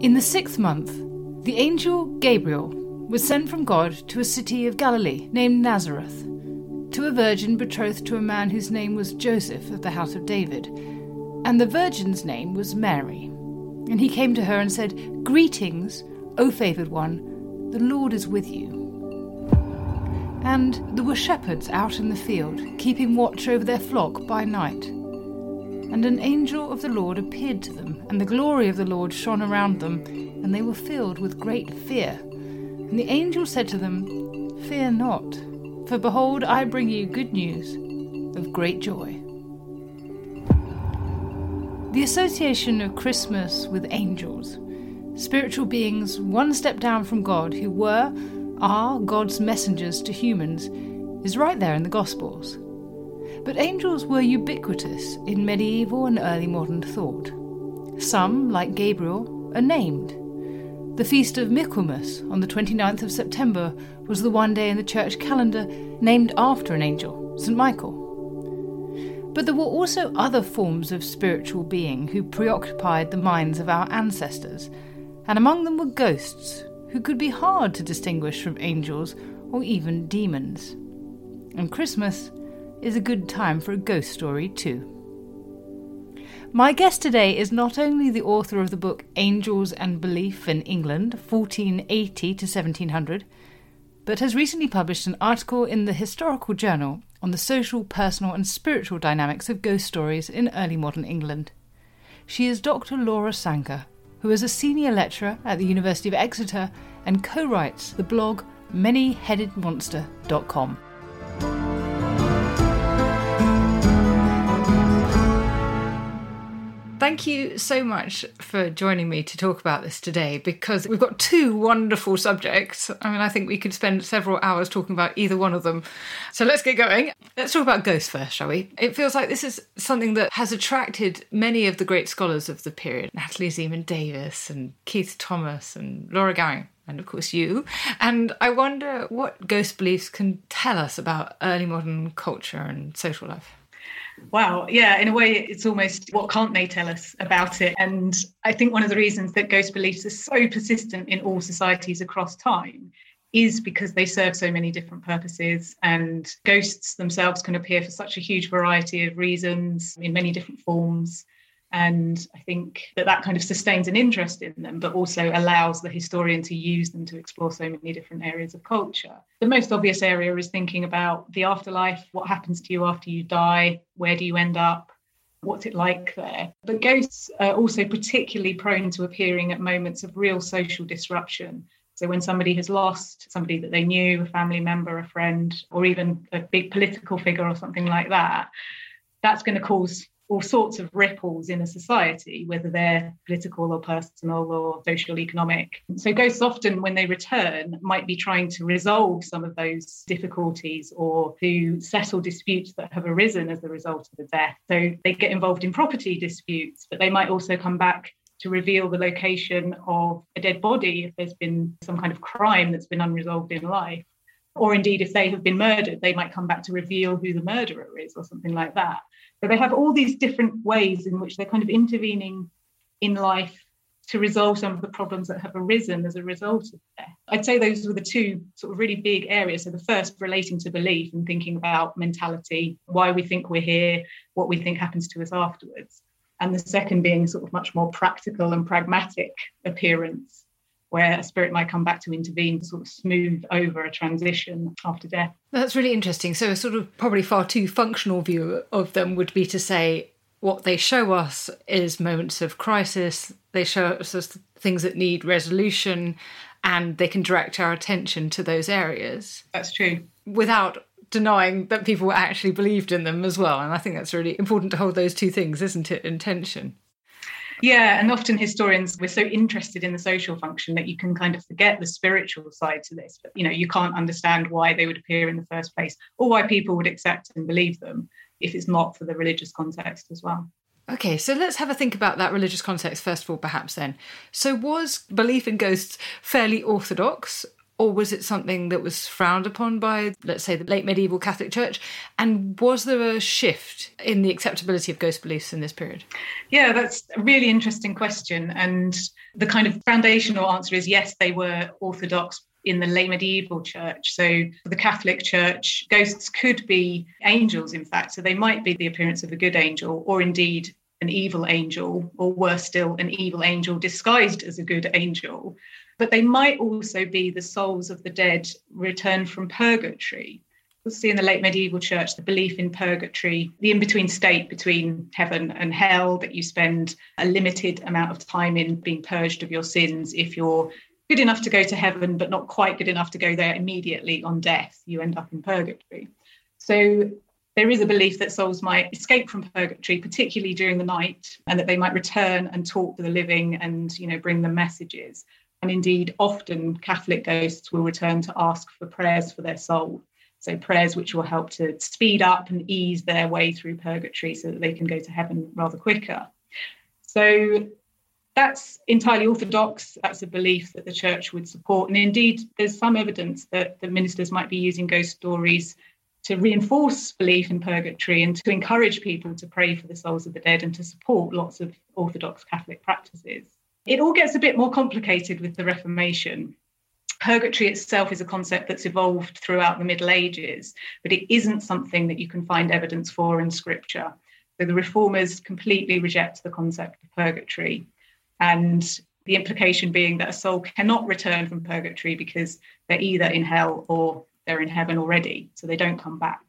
In the sixth month, the angel Gabriel was sent from God to a city of Galilee named Nazareth, to a virgin betrothed to a man whose name was Joseph of the house of David. And the virgin's name was Mary. And he came to her and said, Greetings, O favoured one, the Lord is with you. And there were shepherds out in the field, keeping watch over their flock by night. And an angel of the Lord appeared to them, and the glory of the Lord shone around them, and they were filled with great fear. And the angel said to them, Fear not, for behold, I bring you good news of great joy. The association of Christmas with angels, spiritual beings one step down from God who were, are God's messengers to humans, is right there in the Gospels. But angels were ubiquitous in medieval and early modern thought. Some, like Gabriel, are named. The feast of Michaelmas on the 29th of September was the one day in the church calendar named after an angel, St. Michael. But there were also other forms of spiritual being who preoccupied the minds of our ancestors, and among them were ghosts, who could be hard to distinguish from angels or even demons. And Christmas is a good time for a ghost story, too. My guest today is not only the author of the book Angels and Belief in England, 1480 to 1700, but has recently published an article in the Historical Journal on the social, personal, and spiritual dynamics of ghost stories in early modern England. She is Dr. Laura Sangha, who is a senior lecturer at the University of Exeter and co writes the blog manyheadedmonster.com. Thank you so much for joining me to talk about this today because we've got two wonderful subjects. I mean, I think we could spend several hours talking about either one of them. So let's get going. Let's talk about ghosts first, shall we? It feels like this is something that has attracted many of the great scholars of the period Natalie Zemon Davis and Keith Thomas and Laura Gowing and of course you. And I wonder what ghost beliefs can tell us about early modern culture and social life. Wow. Yeah. In a way, it's almost what can't they tell us about it? And I think one of the reasons that ghost beliefs are so persistent in all societies across time is because they serve so many different purposes. And ghosts themselves can appear for such a huge variety of reasons in many different forms. And I think that that kind of sustains an interest in them, but also allows the historian to use them to explore so many different areas of culture. The most obvious area is thinking about the afterlife what happens to you after you die? Where do you end up? What's it like there? But ghosts are also particularly prone to appearing at moments of real social disruption. So, when somebody has lost somebody that they knew, a family member, a friend, or even a big political figure or something like that, that's going to cause all sorts of ripples in a society, whether they're political or personal or social economic. So ghosts often, when they return, might be trying to resolve some of those difficulties or to settle disputes that have arisen as a result of the death. So they get involved in property disputes, but they might also come back to reveal the location of a dead body if there's been some kind of crime that's been unresolved in life. Or indeed, if they have been murdered, they might come back to reveal who the murderer is or something like that. They have all these different ways in which they're kind of intervening in life to resolve some of the problems that have arisen as a result of death. I'd say those were the two sort of really big areas. So the first relating to belief and thinking about mentality, why we think we're here, what we think happens to us afterwards. And the second being sort of much more practical and pragmatic appearance where a spirit might come back to intervene to sort of smooth over a transition after death. That's really interesting. So, a sort of probably far too functional view of them would be to say what they show us is moments of crisis, they show us things that need resolution, and they can direct our attention to those areas. That's true. Without denying that people actually believed in them as well. And I think that's really important to hold those two things, isn't it, in tension? Yeah, and often historians we're so interested in the social function that you can kind of forget the spiritual side to this. But you know, you can't understand why they would appear in the first place or why people would accept and believe them if it's not for the religious context as well. Okay, so let's have a think about that religious context first of all, perhaps then. So, was belief in ghosts fairly orthodox, or was it something that was frowned upon by, let's say, the late medieval Catholic Church? And was there a shift in the acceptability of ghost beliefs in this period? Yeah, that's a really interesting question. And the kind of foundational answer is yes, they were orthodox in the late medieval church. So, for the Catholic Church, ghosts could be angels, in fact. So, they might be the appearance of a good angel, or indeed an evil angel, or worse still, an evil angel disguised as a good angel. But they might also be the souls of the dead returned from purgatory. We'll see in the late medieval church the belief in purgatory, the in between state between heaven and hell, that you spend a limited amount of time in being purged of your sins. If you're good enough to go to heaven, but not quite good enough to go there immediately on death, you end up in purgatory. So there is a belief that souls might escape from purgatory, particularly during the night, and that they might return and talk to the living and you know bring them messages. And indeed, often Catholic ghosts will return to ask for prayers for their soul. So prayers which will help to speed up and ease their way through purgatory so that they can go to heaven rather quicker. So that's entirely orthodox. That's a belief that the church would support. And indeed, there's some evidence that the ministers might be using ghost stories to reinforce belief in purgatory and to encourage people to pray for the souls of the dead and to support lots of Orthodox Catholic practices. It all gets a bit more complicated with the Reformation. Purgatory itself is a concept that's evolved throughout the Middle Ages, but it isn't something that you can find evidence for in Scripture. So the Reformers completely reject the concept of purgatory. And the implication being that a soul cannot return from purgatory because they're either in hell or they're in heaven already, so they don't come back.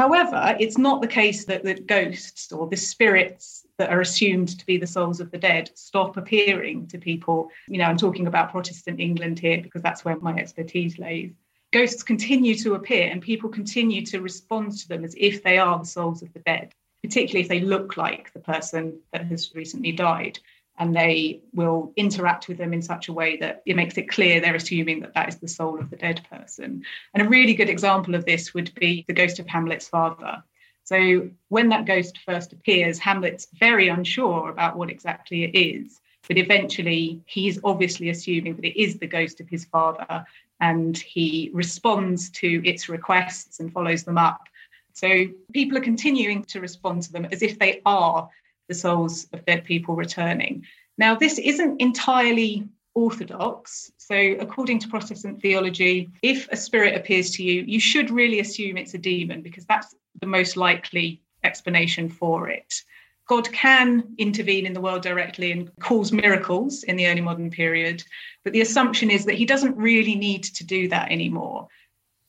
However, it's not the case that the ghosts or the spirits that are assumed to be the souls of the dead stop appearing to people. You know, I'm talking about Protestant England here because that's where my expertise lays. Ghosts continue to appear and people continue to respond to them as if they are the souls of the dead, particularly if they look like the person that has recently died and they will interact with them in such a way that it makes it clear they're assuming that that is the soul of the dead person. And a really good example of this would be the ghost of Hamlet's father. So when that ghost first appears, Hamlet's very unsure about what exactly it is. But eventually, he's obviously assuming that it is the ghost of his father, and he responds to its requests and follows them up. So people are continuing to respond to them as if they are the souls of dead people returning. Now, this isn't entirely orthodox. So, according to Protestant theology, if a spirit appears to you, you should really assume it's a demon because that's the most likely explanation for it. God can intervene in the world directly and cause miracles in the early modern period, but the assumption is that he doesn't really need to do that anymore.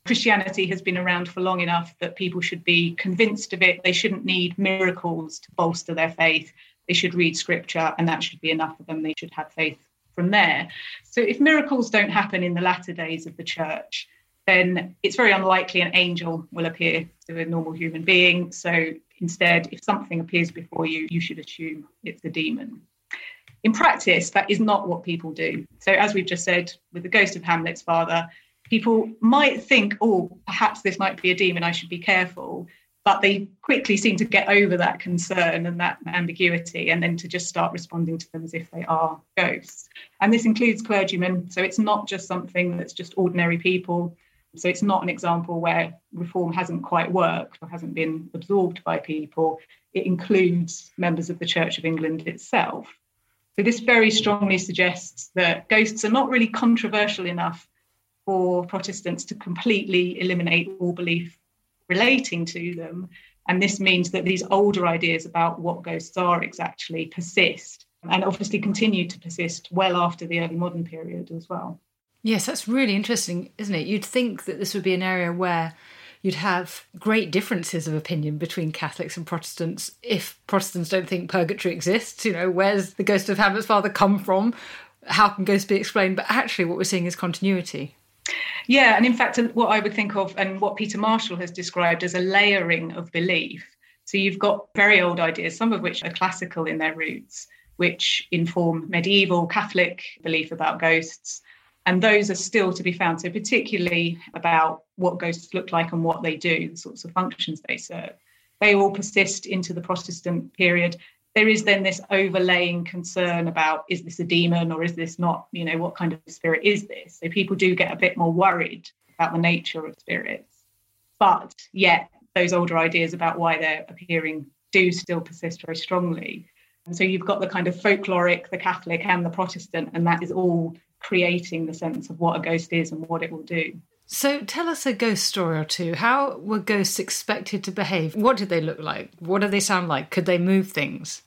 Christianity has been around for long enough that people should be convinced of it. They shouldn't need miracles to bolster their faith. They should read scripture, and that should be enough for them. They should have faith from there. So, if miracles don't happen in the latter days of the church, then it's very unlikely an angel will appear to a normal human being. So, instead, if something appears before you, you should assume it's a demon. In practice, that is not what people do. So, as we've just said, with the ghost of Hamlet's father, people might think, oh, perhaps this might be a demon, I should be careful. But they quickly seem to get over that concern and that ambiguity and then to just start responding to them as if they are ghosts. And this includes clergymen. So it's not just something that's just ordinary people. So it's not an example where reform hasn't quite worked or hasn't been absorbed by people. It includes members of the Church of England itself. So this very strongly suggests that ghosts are not really controversial enough for Protestants to completely eliminate all belief relating to them. And this means that these older ideas about what ghosts are exactly persist and obviously continue to persist well after the early modern period as well. Yes, that's really interesting, isn't it? You'd think that this would be an area where you'd have great differences of opinion between Catholics and Protestants if Protestants don't think purgatory exists. You know, where's the ghost of Hamlet's father come from? how can ghosts be explained? But actually, what we're seeing is continuity. Yeah, and in fact, what I would think of and what Peter Marshall has described as a layering of belief. So you've got very old ideas, some of which are classical in their roots, which inform medieval Catholic belief about ghosts. And those are still to be found. So, particularly about what ghosts look like and what they do, the sorts of functions they serve. They all persist into the Protestant period. There is then this overlaying concern about is this a demon or is this not? You know, what kind of spirit is this? So, people do get a bit more worried about the nature of spirits. But yet, those older ideas about why they're appearing do still persist very strongly. And so you've got the kind of folkloric, the Catholic, and the Protestant, and that is all creating the sense of what a ghost is and what it will do. So tell us a ghost story or two. How were ghosts expected to behave? What did they look like? What do they sound like? Could they move things?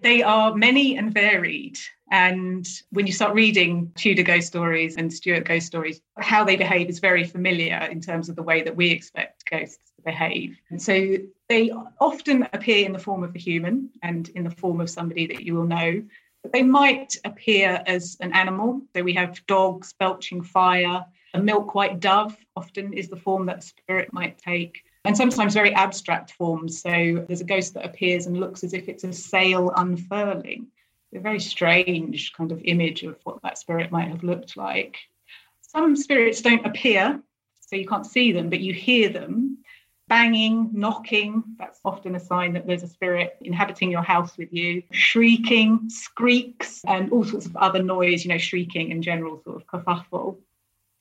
They are many and varied. And when you start reading Tudor ghost stories and Stuart ghost stories, how they behave is very familiar in terms of the way that we expect ghosts to behave. And so they often appear in the form of a human and in the form of somebody that you will know. But they might appear as an animal. So we have dogs belching fire. A milk white dove often is the form that spirit might take and sometimes very abstract forms. So there's a ghost that appears and looks as if it's a sail unfurling. A very strange kind of image of what that spirit might have looked like. Some spirits don't appear, so you can't see them, but you hear them banging, knocking. That's often a sign that there's a spirit inhabiting your house with you. Shrieking, screeks, and all sorts of other noise, you know, shrieking in general sort of kerfuffle.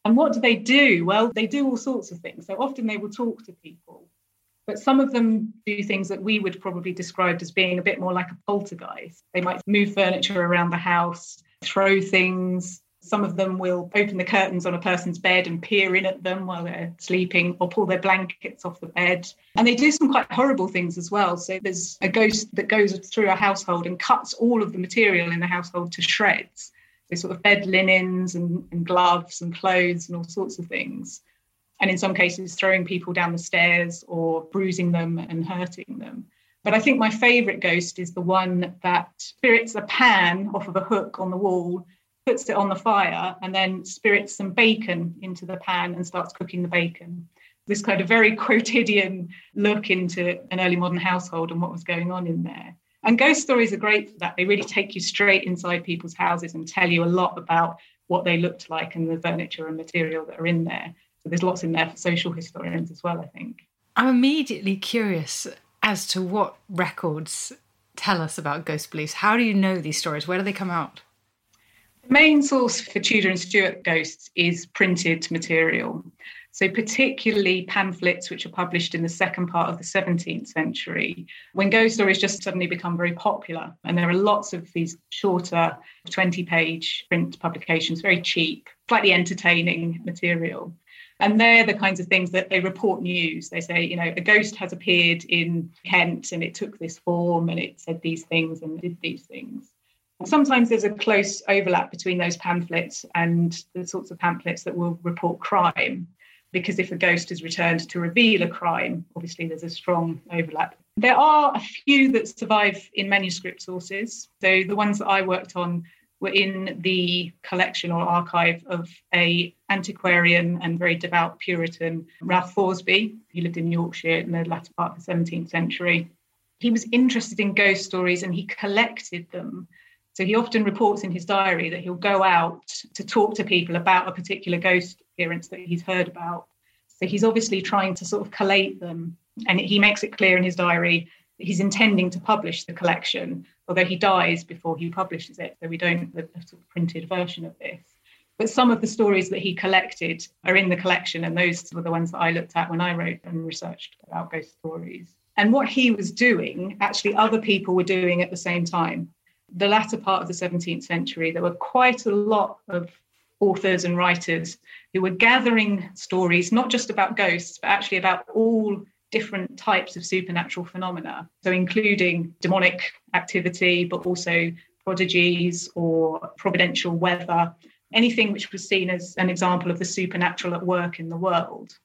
And what do they do? Well, they do all sorts of things. So often they will talk to people, but some of them do things that we would probably describe as being a bit more like a poltergeist. They might move furniture around the house, throw things, some of them will open the curtains on a person's bed and peer in at them while they're sleeping or pull their blankets off the bed. And they do some quite horrible things as well. So there's a ghost that goes through a household and cuts all of the material in the household to shreds. So sort of bed linens and, and gloves and clothes and all sorts of things. And in some cases, throwing people down the stairs or bruising them and hurting them. But I think my favourite ghost is the one that spirits a pan off of a hook on the wall puts it on the fire, and then spirits some bacon into the pan and starts cooking the bacon. This kind of very quotidian look into an early modern household and what was going on in there. And ghost stories are great for that. They really take you straight inside people's houses and tell you a lot about what they looked like and the furniture and material that are in there. So there's lots in there for social historians as well, I think. I'm immediately curious as to what records tell us about ghost beliefs. How do you know these stories? Where do they come out? The main source for Tudor and Stuart ghosts is printed material. So, particularly pamphlets which are published in the second part of the 17th century, when ghost stories just suddenly become very popular. And there are lots of these shorter 20 page print publications, very cheap, slightly entertaining material. And they're the kinds of things that they report news. They say, you know, a ghost has appeared in Kent and it took this form and it said these things and did these things. Sometimes there's a close overlap between those pamphlets and the sorts of pamphlets that will report crime, because if a ghost is returned to reveal a crime, obviously there's a strong overlap. There are a few that survive in manuscript sources. So the ones that I worked on were in the collection or archive of a antiquarian and very devout Puritan, Ralph Thoresby. He lived in Yorkshire in the latter part of the 17th century. He was interested in ghost stories and he collected them so he often reports in his diary that he'll go out to talk to people about a particular ghost that he's heard about. So he's obviously trying to sort of collate them. And he makes it clear in his diary that he's intending to publish the collection, although he dies before he publishes it. So we don't have a printed version of this. But some of the stories that he collected are in the collection, and those were the ones that I looked at when I wrote and researched about ghost stories. And what he was doing, actually, other people were doing at the same time the latter part of the 17th century, there were quite a lot of authors and writers who were gathering stories, not just about ghosts, but actually about all different types of supernatural phenomena. So, including demonic activity, but also prodigies or providential weather, anything which was seen as an example of the supernatural at work in the world.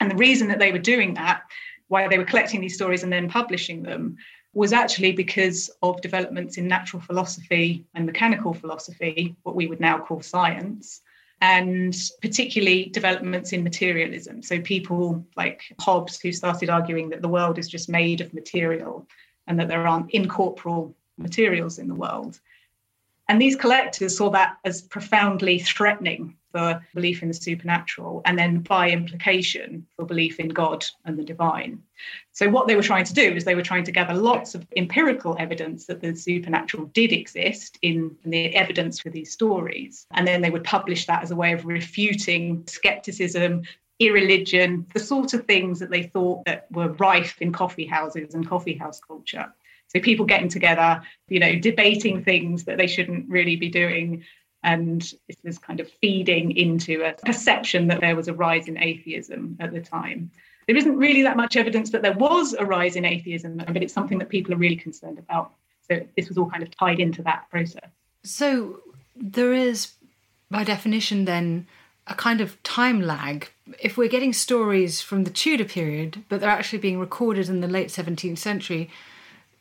And the reason that they were doing that, why they were collecting these stories and then publishing them, was actually because of developments in natural philosophy and mechanical philosophy, what we would now call science, and particularly developments in materialism. So, people like Hobbes, who started arguing that the world is just made of material and that there aren't incorporeal materials in the world. And these collectors saw that as profoundly threatening for belief in the supernatural, and then by implication for belief in God and the divine. So, what they were trying to do is they were trying to gather lots of empirical evidence that the supernatural did exist in, in the evidence for these stories. And then they would publish that as a way of refuting skepticism, irreligion, the sort of things that they thought that were rife in coffee houses and coffee house culture. So people getting together, you know, debating things that they shouldn't really be doing. And this was kind of feeding into a perception that there was a rise in atheism at the time. There isn't really that much evidence that there was a rise in atheism, but it's something that people are really concerned about. So this was all kind of tied into that process. So there is, by definition, then a kind of time lag. If we're getting stories from the Tudor period, but they're actually being recorded in the late 17th century,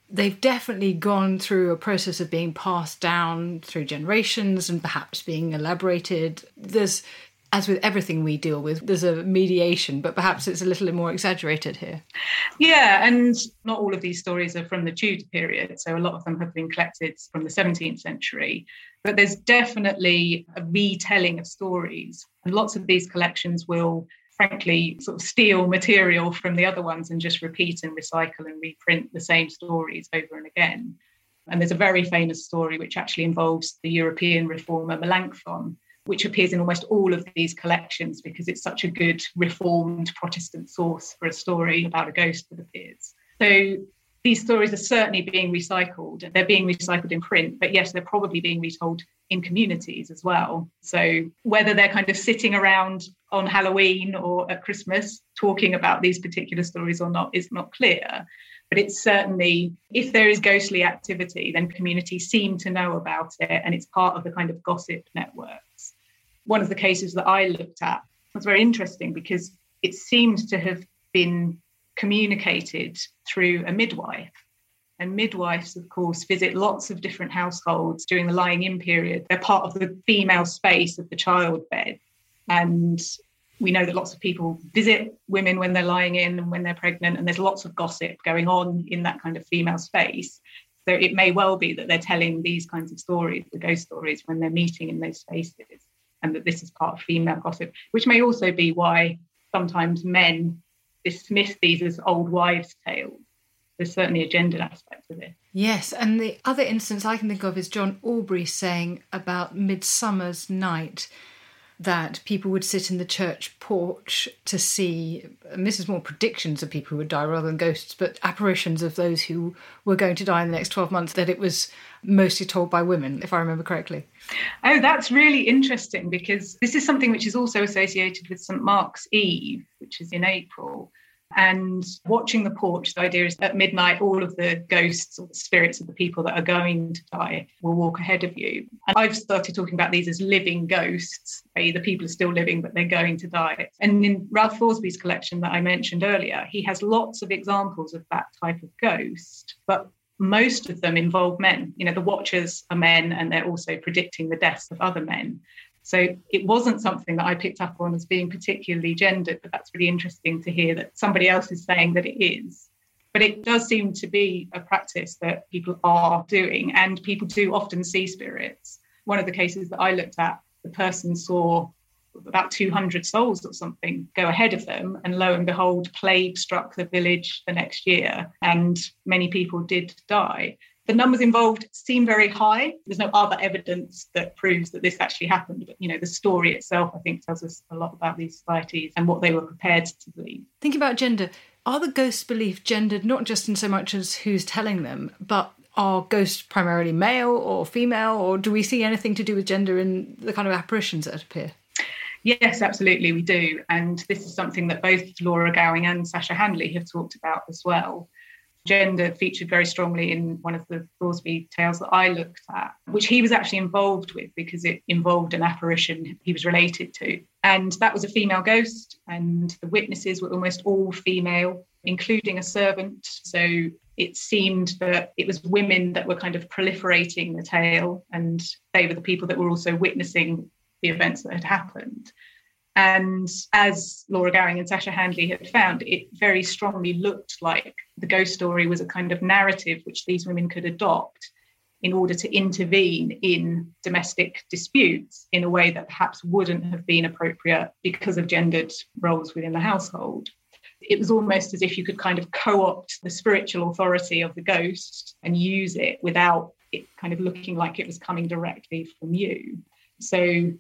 they've definitely gone through a process of being passed down through generations and perhaps being elaborated. There's, as with everything we deal with, there's a mediation, but perhaps it's a little bit more exaggerated here. Yeah, and not all of these stories are from the Tudor period. So a lot of them have been collected from the 17th century. But there's definitely a retelling of stories. And lots of these collections will frankly sort of steal material from the other ones and just repeat and recycle and reprint the same stories over and again. And there's a very famous story which actually involves the European reformer Melanchthon, which appears in almost all of these collections because it's such a good reformed Protestant source for a story about a ghost that appears. So these stories are certainly being recycled. They're being recycled in print, but yes, they're probably being retold in communities as well. So whether they're kind of sitting around on Halloween or at Christmas talking about these particular stories or not is not clear. But it's certainly, if there is ghostly activity, then communities seem to know about it and it's part of the kind of gossip networks. One of the cases that I looked at was very interesting because it seemed to have been communicated through a midwife. And midwives, of course, visit lots of different households during the lying in period. They're part of the female space of the childbed. And we know that lots of people visit women when they're lying in and when they're pregnant, and there's lots of gossip going on in that kind of female space. So it may well be that they're telling these kinds of stories, the ghost stories, when they're meeting in those spaces, and that this is part of female gossip, which may also be why sometimes men dismiss these as old wives' tales. There's certainly a gendered aspect to this. Yes, and the other instance I can think of is John Aubrey saying about Midsummer's Night that people would sit in the church porch to see, and this is more predictions of people who would die rather than ghosts, but apparitions of those who were going to die in the next 12 months, that it was mostly told by women, if I remember correctly. Oh, that's really interesting because this is something which is also associated with St. Mark's Eve, which is in April. And watching the porch, the idea is at midnight, all of the ghosts or the spirits of the people that are going to die will walk ahead of you. And I've started talking about these as living ghosts. The people are still living, but they're going to die. And in Ralph Thoresby's collection that I mentioned earlier, he has lots of examples of that type of ghost. But most of them involve men. You know, the watchers are men and they're also predicting the deaths of other men. So it wasn't something that I picked up on as being particularly gendered, but that's really interesting to hear that somebody else is saying that it is. But it does seem to be a practice that people are doing, and people do often see spirits. One of the cases that I looked at, the person saw about 200 souls or something go ahead of them. And lo and behold, plague struck the village the next year, and many people did die. The numbers involved seem very high. There's no other evidence that proves that this actually happened, but you know, the story itself, I think, tells us a lot about these societies and what they were prepared to believe. Think about gender. Are the ghosts belief gendered not just in so much as who's telling them, but are ghosts primarily male or female, or do we see anything to do with gender in the kind of apparitions that appear? Yes, absolutely, we do. And this is something that both Laura Gowing and Sasha Handley have talked about as well. Gender featured very strongly in one of the Thoresby tales that I looked at, which he was actually involved with because it involved an apparition he was related to. And that was a female ghost, and the witnesses were almost all female, including a servant. So it seemed that it was women that were kind of proliferating the tale, and they were the people that were also witnessing the events that had happened. And as Laura Gowing and Sasha Handley had found, it very strongly looked like the ghost story was a kind of narrative which these women could adopt in order to intervene in domestic disputes in a way that perhaps wouldn't have been appropriate because of gendered roles within the household. It was almost as if you could kind of co opt the spiritual authority of the ghost and use it without it kind of looking like it was coming directly from you. So,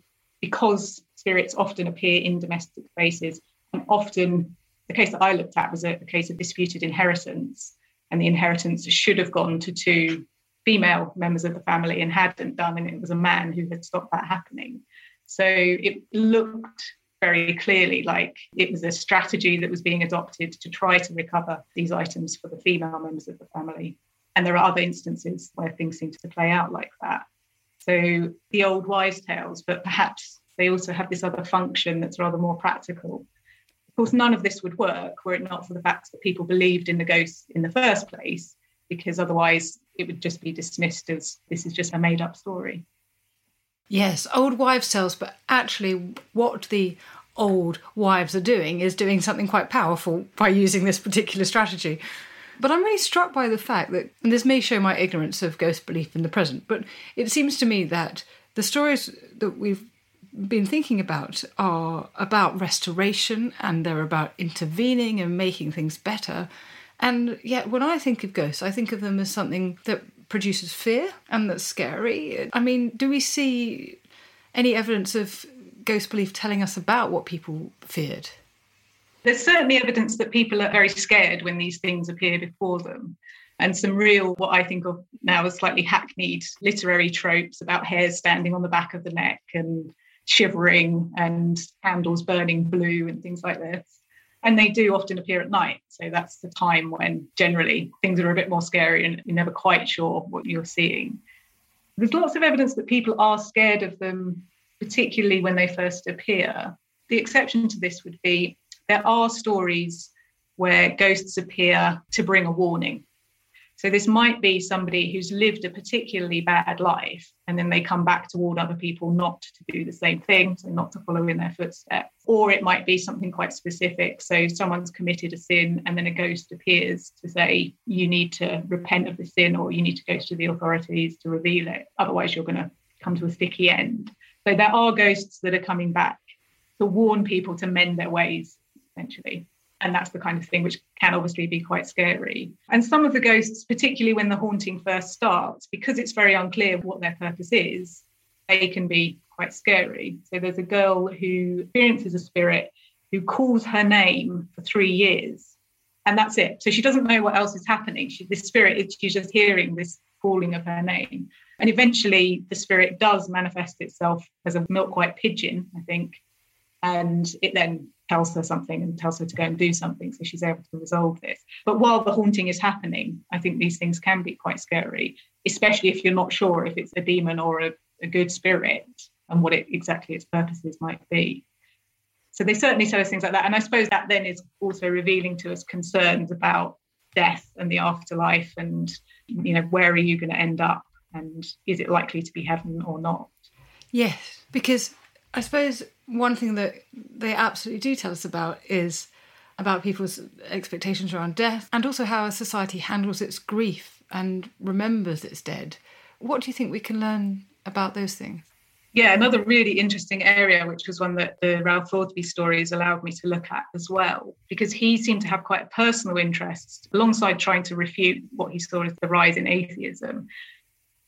because spirits often appear in domestic spaces, and often the case that I looked at was a, a case of disputed inheritance, and the inheritance should have gone to two female members of the family and hadn't done, and it was a man who had stopped that happening. So it looked very clearly like it was a strategy that was being adopted to try to recover these items for the female members of the family. And there are other instances where things seem to play out like that. So the old wives' tales, but perhaps they also have this other function that's rather more practical. Of course, none of this would work were it not for the fact that people believed in the ghosts in the first place, because otherwise it would just be dismissed as this is just a made up story. Yes, old wives' tales, but actually, what the old wives are doing is doing something quite powerful by using this particular strategy. But I'm really struck by the fact that, and this may show my ignorance of ghost belief in the present, but it seems to me that the stories that we've been thinking about are about restoration and they're about intervening and making things better. And yet, when I think of ghosts, I think of them as something that produces fear and that's scary. I mean, do we see any evidence of ghost belief telling us about what people feared? There's certainly evidence that people are very scared when these things appear before them. And some real, what I think of now as slightly hackneyed literary tropes about hairs standing on the back of the neck and shivering and candles burning blue and things like this. And they do often appear at night. So that's the time when generally things are a bit more scary and you're never quite sure what you're seeing. There's lots of evidence that people are scared of them, particularly when they first appear. The exception to this would be there are stories where ghosts appear to bring a warning. So this might be somebody who's lived a particularly bad life, and then they come back to warn other people not to do the same thing, so not to follow in their footsteps. Or it might be something quite specific. So someone's committed a sin, and then a ghost appears to say, you need to repent of the sin, or you need to go to the authorities to reveal it. Otherwise, you're going to come to a sticky end. So there are ghosts that are coming back to warn people to mend their ways, essentially. And that's the kind of thing which can obviously be quite scary. And some of the ghosts, particularly when the haunting first starts, because it's very unclear what their purpose is, they can be quite scary. So there's a girl who experiences a spirit who calls her name for three years. And that's it. So she doesn't know what else is happening. She, this spirit, is she's just hearing this calling of her name. And eventually the spirit does manifest itself as a milk white pigeon, I think. And it then tells her something and tells her to go and do something so she's able to resolve this. But while the haunting is happening i think these things can be quite scary especially if you're not sure if it's a demon or a, a good spirit and what it exactly its purposes might be. So they certainly tell us things like that and i suppose that then is also revealing to us concerns about death and the afterlife and you know where are you going to end up and is it likely to be heaven or not? Yes because I suppose one thing that they absolutely do tell us about is about people's expectations around death and also how a society handles its grief and remembers its dead. What do you think we can learn about those things? Yeah, another really interesting area, which was one that the Ralph Thoresby stories allowed me to look at as well, because he seemed to have quite a personal interest alongside trying to refute what he saw as the rise in atheism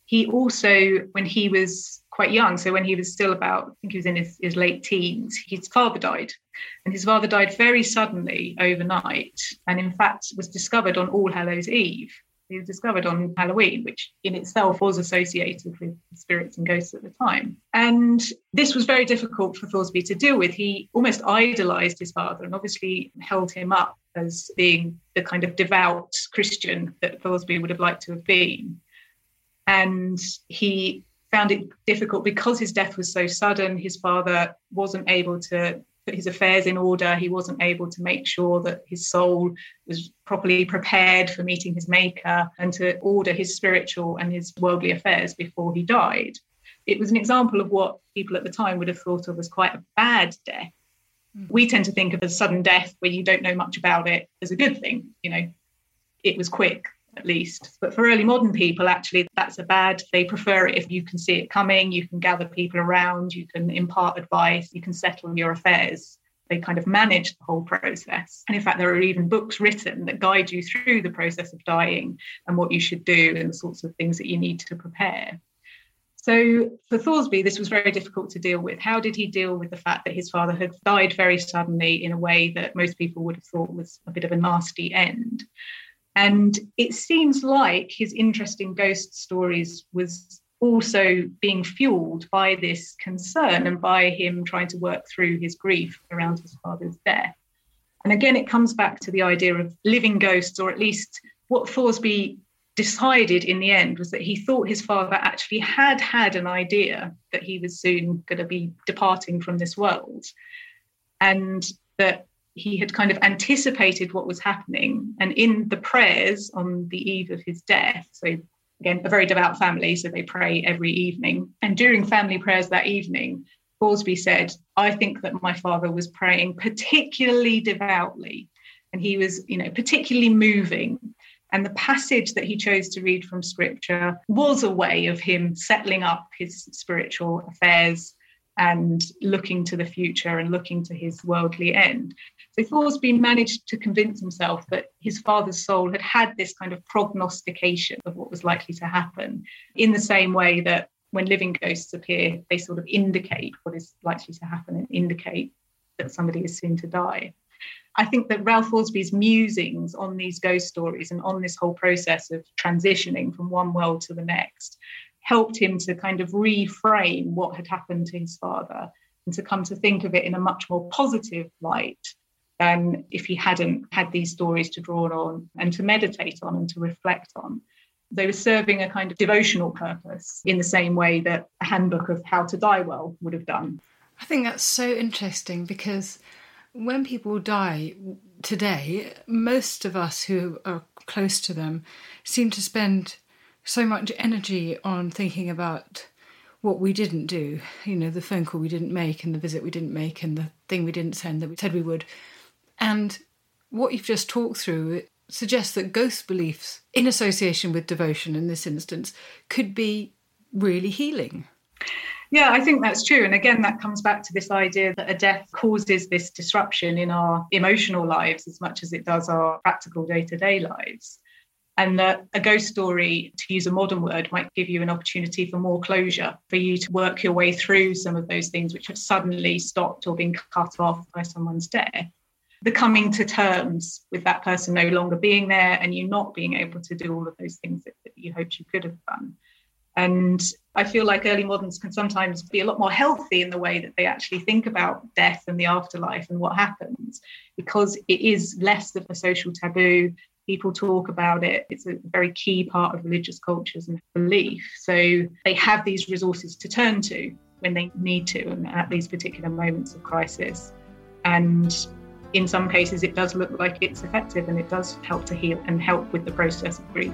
he also, when he was quite young, so when he was still about, I think he was in his, his late teens, his father died. And his father died very suddenly overnight, and in fact was discovered on All Hallows Eve. He was discovered on Halloween, which in itself was associated with spirits and ghosts at the time. And this was very difficult for Thoresby to deal with. He almost idolized his father and obviously held him up as being the kind of devout Christian that Thoresby would have liked to have been. And he found it difficult because his death was so sudden. His father wasn't able to put his affairs in order. He wasn't able to make sure that his soul was properly prepared for meeting his maker and to order his spiritual and his worldly affairs before he died. It was an example of what people at the time would have thought of as quite a bad death. Mm. We tend to think of a sudden death where you don't know much about it as a good thing. You know, it was quick, at least. But for early modern people, actually, that's a bad. They prefer it if you can see it coming, you can gather people around, you can impart advice, you can settle your affairs. They kind of manage the whole process. And in fact, there are even books written that guide you through the process of dying and what you should do and the sorts of things that you need to prepare. So for Thoresby, this was very difficult to deal with. How did he deal with the fact that his father had died very suddenly in a way that most people would have thought was a bit of a nasty end? And it seems like his interest in ghost stories was also being fueled by this concern and by him trying to work through his grief around his father's death. And again, it comes back to the idea of living ghosts, or at least what Thoresby decided in the end was that he thought his father actually had had an idea that he was soon going to be departing from this world. And that he had kind of anticipated what was happening. And in the prayers on the eve of his death, so again, a very devout family, so they pray every evening. And during family prayers that evening, Thoresby said, I think that my father was praying particularly devoutly. And he was, you know, particularly moving. And the passage that he chose to read from scripture was a way of him settling up his spiritual affairs and looking to the future and looking to his worldly end. So Thoresby managed to convince himself that his father's soul had had this kind of prognostication of what was likely to happen, in the same way that when living ghosts appear, they sort of indicate what is likely to happen and indicate that somebody is soon to die. I think that Ralph Thoresby's musings on these ghost stories and on this whole process of transitioning from one world to the next helped him to kind of reframe what had happened to his father and to come to think of it in a much more positive light than if he hadn't had these stories to draw on and to meditate on and to reflect on. They were serving a kind of devotional purpose in the same way that a handbook of how to die well would have done. I think that's so interesting because when people die today, most of us who are close to them seem to spend so much energy on thinking about what we didn't do, you know, the phone call we didn't make and the visit we didn't make and the thing we didn't send that we said we would. And what you've just talked through suggests that ghost beliefs, in association with devotion in this instance, could be really healing. Yeah, I think that's true. And again, that comes back to this idea that a death causes this disruption in our emotional lives as much as it does our practical day to day lives and that a ghost story, to use a modern word, might give you an opportunity for more closure, for you to work your way through some of those things which have suddenly stopped or been cut off by someone's death. The coming to terms with that person no longer being there and you not being able to do all of those things that, that you hoped you could have done. And I feel like early moderns can sometimes be a lot more healthy in the way that they actually think about death and the afterlife and what happens, because it is less of a social taboo people talk about it. It's a very key part of religious cultures and belief. So they have these resources to turn to when they need to and at these particular moments of crisis. And in some cases, it does look like it's effective and it does help to heal and help with the process of grief.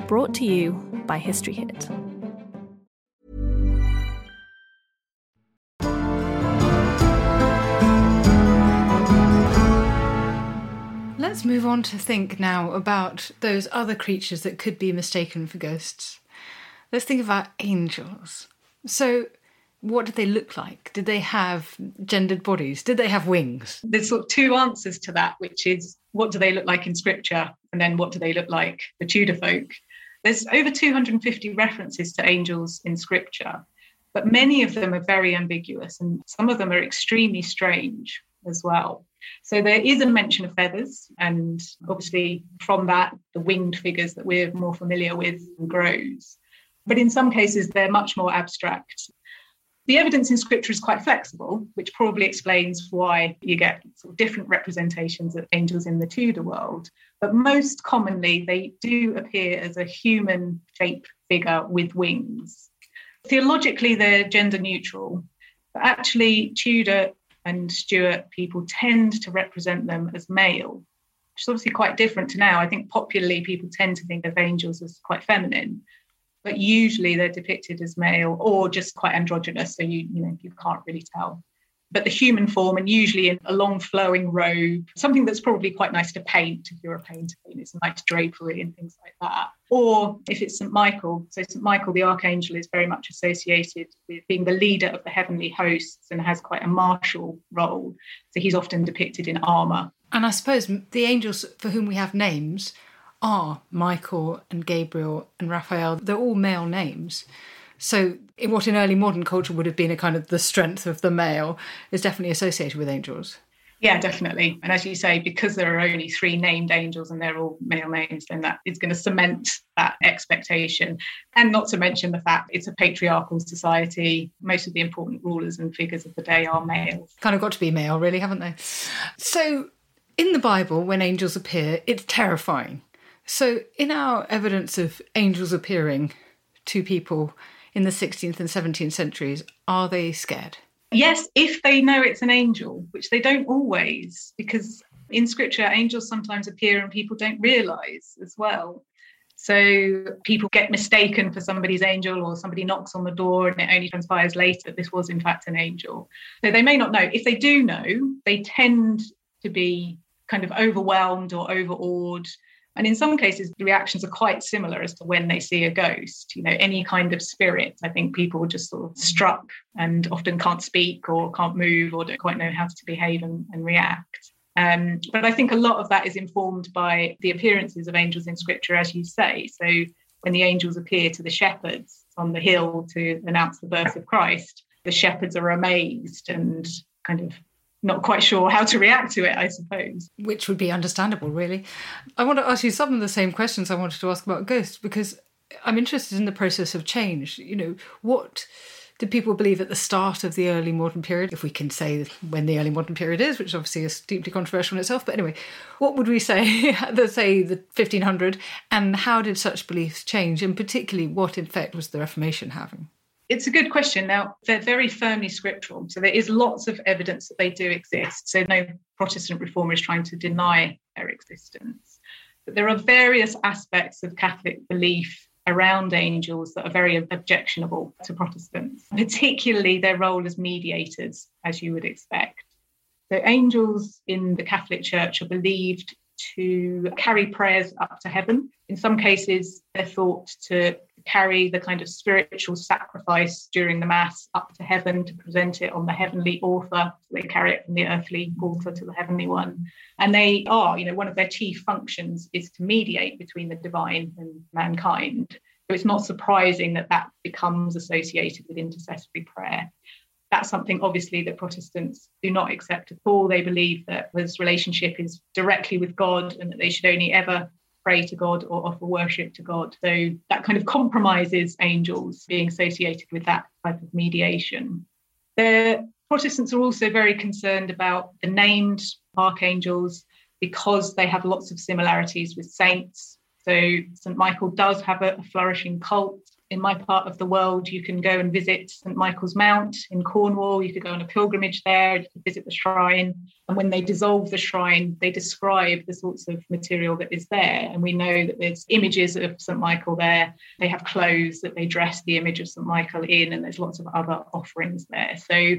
Brought to you by History Hit. Let's move on to think now about those other creatures that could be mistaken for ghosts. Let's think about angels. So, what did they look like? Did they have gendered bodies? Did they have wings? There's sort of two answers to that, which is what do they look like in scripture? And then what do they look like for Tudor folk? There's over 250 references to angels in scripture, but many of them are very ambiguous and some of them are extremely strange as well. So there is a mention of feathers, and obviously from that, the winged figures that we're more familiar with grows. But in some cases, they're much more abstract. The evidence in scripture is quite flexible, which probably explains why you get sort of different representations of angels in the Tudor world. But most commonly, they do appear as a human shaped figure with wings. Theologically, they're gender neutral, but actually, Tudor and Stuart people tend to represent them as male, which is obviously quite different to now. I think popularly people tend to think of angels as quite feminine, but usually they're depicted as male or just quite androgynous, so you you know you can't really tell but the human form and usually in a long flowing robe, something that's probably quite nice to paint if you're a painter, know, some nice drapery and things like that. Or if it's St. Michael, so St. Michael the Archangel is very much associated with being the leader of the heavenly hosts and has quite a martial role. So he's often depicted in armour. And I suppose the angels for whom we have names are Michael and Gabriel and Raphael. They're all male names. So, in what in early modern culture would have been a kind of the strength of the male is definitely associated with angels. Yeah, definitely. And as you say, because there are only three named angels and they're all male names, then that is going to cement that expectation. And not to mention the fact it's a patriarchal society. Most of the important rulers and figures of the day are male. Kind of got to be male, really, haven't they? So, in the Bible, when angels appear, it's terrifying. So, in our evidence of angels appearing to people in the 16th and 17th centuries, are they scared? Yes, if they know it's an angel, which they don't always, because in scripture, angels sometimes appear and people don't realize as well. So people get mistaken for somebody's angel, or somebody knocks on the door and it only transpires later that this was, in fact, an angel. So they may not know. If they do know, they tend to be kind of overwhelmed or overawed and in some cases, the reactions are quite similar as to when they see a ghost. You know, any kind of spirit, I think people just sort of struck and often can't speak or can't move or don't quite know how to behave and, and react. Um, but I think a lot of that is informed by the appearances of angels in scripture, as you say. So when the angels appear to the shepherds on the hill to announce the birth of Christ, the shepherds are amazed and kind of not quite sure how to react to it, I suppose. Which would be understandable, really. I want to ask you some of the same questions I wanted to ask about ghosts because I'm interested in the process of change. You know, what did people believe at the start of the early modern period, if we can say when the early modern period is, which obviously is deeply controversial in itself. But anyway, what would we say, let's say the 1500, and how did such beliefs change? And particularly, what effect was the Reformation having? It's a good question. Now, they're very firmly scriptural. So there is lots of evidence that they do exist. So no Protestant reformer is trying to deny their existence. But there are various aspects of Catholic belief around angels that are very objectionable to Protestants, particularly their role as mediators, as you would expect. So, angels in the Catholic Church are believed to carry prayers up to heaven. In some cases, they're thought to carry the kind of spiritual sacrifice during the Mass up to heaven to present it on the heavenly altar. They carry it from the earthly altar to the heavenly one. And they are, you know, one of their chief functions is to mediate between the divine and mankind. So it's not surprising that that becomes associated with intercessory prayer. That's something obviously that Protestants do not accept at all. They believe that this relationship is directly with God and that they should only ever pray to God or offer worship to God. So that kind of compromises angels being associated with that type of mediation. The Protestants are also very concerned about the named archangels because they have lots of similarities with saints. So St. Michael does have a, flourishing cult in my part of the world, you can go and visit St Michael's Mount in Cornwall. You could go on a pilgrimage there. You could visit the shrine. And when they dissolve the shrine, they describe the sorts of material that is there. And we know that there's images of St Michael there. They have clothes that they dress the image of St Michael in, and there's lots of other offerings there. So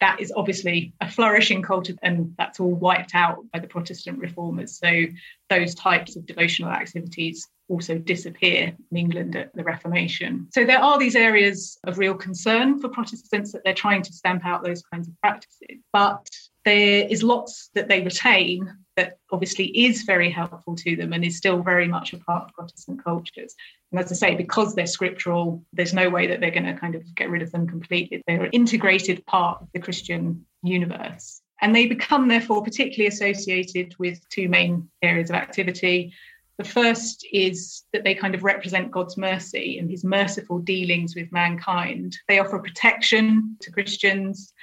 that is obviously a flourishing culture, and that's all wiped out by the Protestant reformers. So those types of devotional activities also disappear in England at the Reformation. So there are these areas of real concern for Protestants that they're trying to stamp out those kinds of practices. But there is lots that they retain that obviously is very helpful to them and is still very much a part of Protestant cultures. And as I say, because they're scriptural, there's no way that they're going to kind of get rid of them completely. They're an integrated part of the Christian universe. And they become, therefore, particularly associated with two main areas of activity the first is that they kind of represent God's mercy and his merciful dealings with mankind. They offer protection to Christians,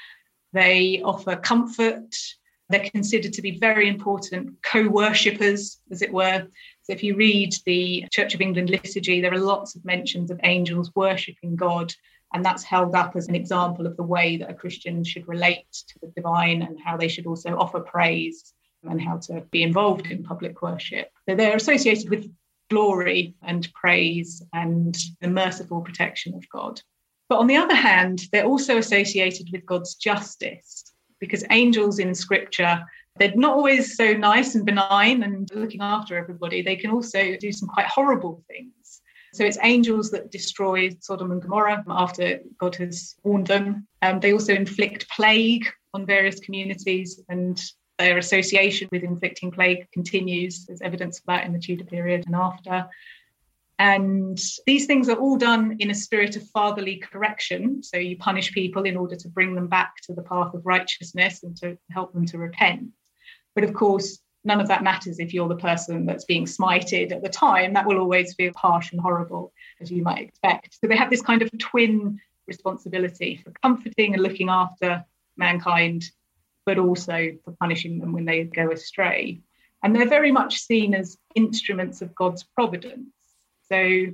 they offer comfort. They're considered to be very important co worshippers, as it were. So, if you read the Church of England liturgy, there are lots of mentions of angels worshipping God, and that's held up as an example of the way that a Christian should relate to the divine and how they should also offer praise and how to be involved in public worship. So they're associated with glory and praise and the merciful protection of God. But on the other hand, they're also associated with God's justice because angels in scripture, they're not always so nice and benign and looking after everybody. They can also do some quite horrible things. So it's angels that destroy Sodom and Gomorrah after God has warned them. Um, they also inflict plague on various communities and their association with inflicting plague continues. There's evidence of that in the Tudor period and after. And these things are all done in a spirit of fatherly correction. So you punish people in order to bring them back to the path of righteousness and to help them to repent. But of course, none of that matters if you're the person that's being smited at the time. That will always feel harsh and horrible, as you might expect. So they have this kind of twin responsibility for comforting and looking after mankind but also for punishing them when they go astray. And they're very much seen as instruments of God's providence. So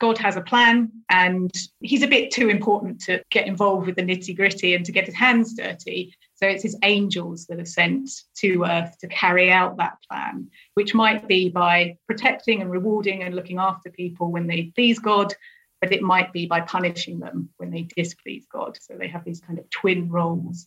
God has a plan, and he's a bit too important to get involved with the nitty gritty and to get his hands dirty. So it's his angels that are sent to earth to carry out that plan, which might be by protecting and rewarding and looking after people when they please God, but it might be by punishing them when they displease God. So they have these kind of twin roles.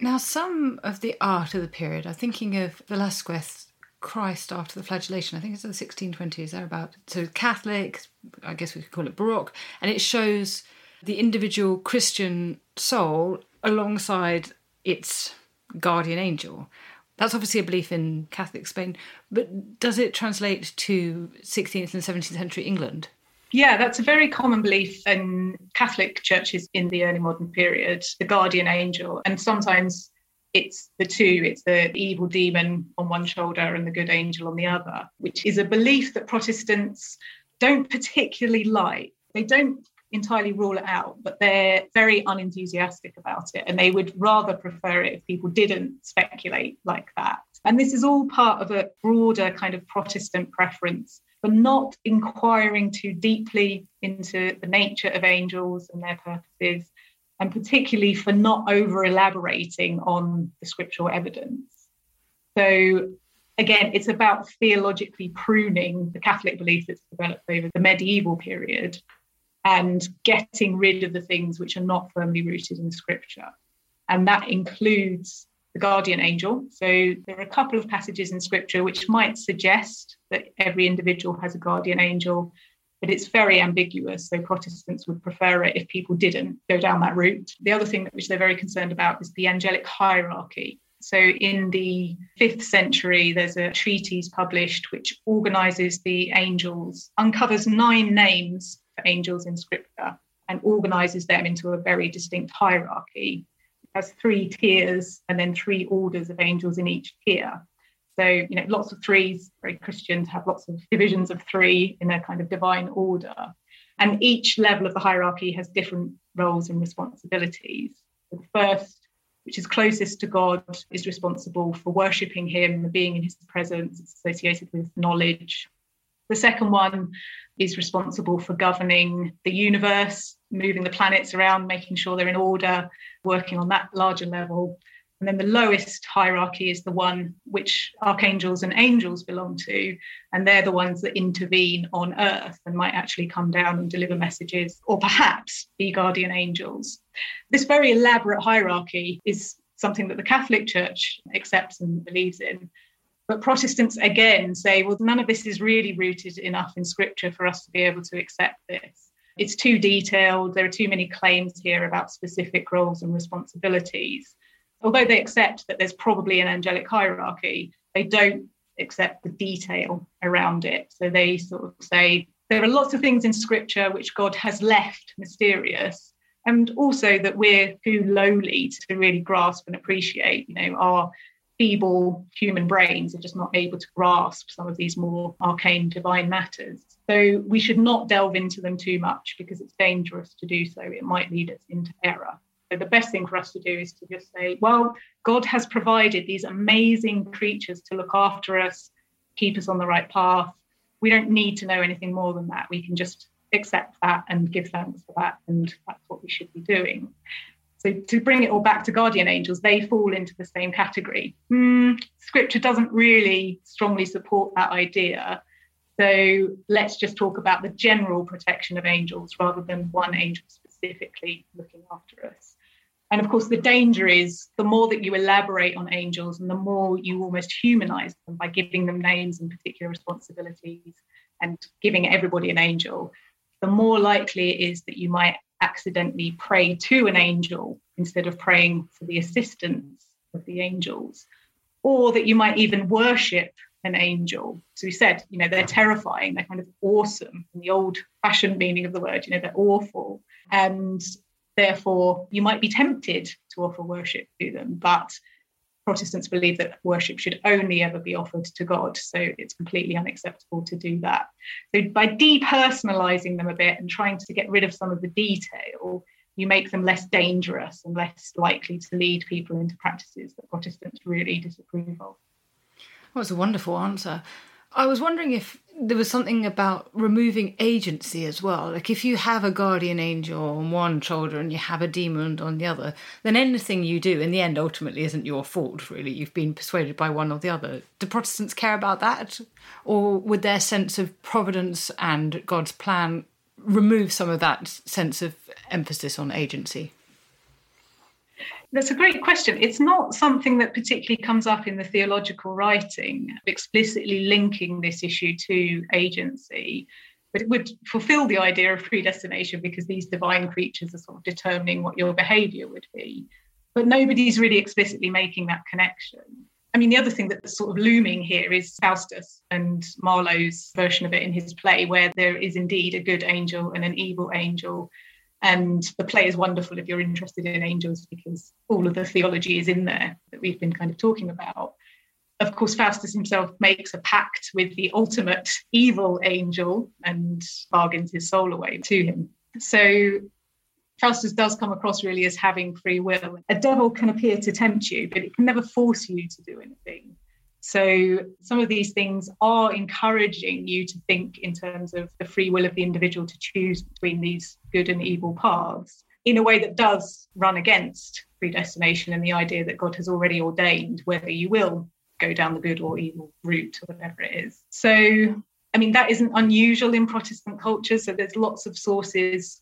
Now, some of the art of the period, I'm thinking of Velasquez, Christ after the flagellation. I think it's the 1620s, thereabout. So Catholic, I guess we could call it Baroque, and it shows the individual Christian soul alongside its guardian angel. That's obviously a belief in Catholic Spain, but does it translate to 16th and 17th century England? Yeah, that's a very common belief in Catholic churches in the early modern period, the guardian angel. And sometimes it's the two it's the evil demon on one shoulder and the good angel on the other, which is a belief that Protestants don't particularly like. They don't entirely rule it out, but they're very unenthusiastic about it. And they would rather prefer it if people didn't speculate like that. And this is all part of a broader kind of Protestant preference for not inquiring too deeply into the nature of angels and their purposes, and particularly for not over elaborating on the scriptural evidence. So, again, it's about theologically pruning the Catholic belief that's developed over the medieval period and getting rid of the things which are not firmly rooted in scripture. And that includes the guardian angel. So there are a couple of passages in scripture which might suggest that every individual has a guardian angel, but it's very ambiguous. So Protestants would prefer it if people didn't go down that route. The other thing which they're very concerned about is the angelic hierarchy. So in the fifth century, there's a treatise published which organizes the angels, uncovers nine names for angels in scripture and organizes them into a very distinct hierarchy. Has three tiers and then three orders of angels in each tier. So, you know, lots of threes, very Christian to have lots of divisions of three in a kind of divine order. And each level of the hierarchy has different roles and responsibilities. The first, which is closest to God, is responsible for worshipping Him, being in His presence, it's associated with knowledge. The second one is responsible for governing the universe, moving the planets around, making sure they're in order, working on that larger level. And then the lowest hierarchy is the one which archangels and angels belong to. And they're the ones that intervene on earth and might actually come down and deliver messages or perhaps be guardian angels. This very elaborate hierarchy is something that the Catholic Church accepts and believes in. But Protestants again say, well, none of this is really rooted enough in scripture for us to be able to accept this. It's too detailed. There are too many claims here about specific roles and responsibilities although they accept that there's probably an angelic hierarchy, they don't accept the detail around it. So they sort of say there are lots of things in scripture which God has left mysterious, and also that we're too lowly to really grasp and appreciate. You know, our feeble human brains are just not able to grasp some of these more arcane divine matters. So we should not delve into them too much because it's dangerous to do so. It might lead us into error. So the best thing for us to do is to just say, well, God has provided these amazing creatures to look after us, keep us on the right path. We don't need to know anything more than that. We can just accept that and give thanks for that. And that's what we should be doing. So to bring it all back to guardian angels, they fall into the same category. Mm, scripture doesn't really strongly support that idea. So let's just talk about the general protection of angels rather than one angel specifically looking after us. And of course, the danger is the more that you elaborate on angels and the more you almost humanize them by giving them names and particular responsibilities and giving everybody an angel, the more likely it is that you might accidentally pray to an angel instead of praying for the assistance of the angels, or that you might even worship an angel. So we said, you know, they're terrifying, they're kind of awesome in the old fashioned meaning of the word, you know, they're awful. And Therefore, you might be tempted to offer worship to them, but Protestants believe that worship should only ever be offered to God. So it's completely unacceptable to do that. So by depersonalizing them a bit and trying to get rid of some of the detail, you make them less dangerous and less likely to lead people into practices that Protestants really disapprove of. Well, it's a wonderful answer. I was wondering if there was something about removing agency as well. Like if you have a guardian angel on one shoulder and you have a demon on the other, then anything you do in the end ultimately isn't your fault, really. You've been persuaded by one or the other. Do Protestants care about that? Or would their sense of providence and God's plan remove some of that sense of emphasis on agency? That's a great question. It's not something that particularly comes up in the theological writing, explicitly linking this issue to agency, but it would fulfill the idea of predestination because these divine creatures are sort of determining what your behavior would be. But nobody's really explicitly making that connection. I mean, the other thing that's sort of looming here is Faustus and Marlowe's version of it in his play, where there is indeed a good angel and an evil angel and the play is wonderful if you're interested in angels because all of the theology is in there that we've been kind of talking about. Of course, Faustus himself makes a pact with the ultimate evil angel and bargains his soul away to him. So Faustus does come across really as having free will. A devil can appear to tempt you, but it can never force you to do anything. So, some of these things are encouraging you to think in terms of the free will of the individual to choose between these good and evil paths in a way that does run against predestination and the idea that God has already ordained whether you will go down the good or evil route or whatever it is. So, I mean, that isn't unusual in Protestant culture. So, there's lots of sources.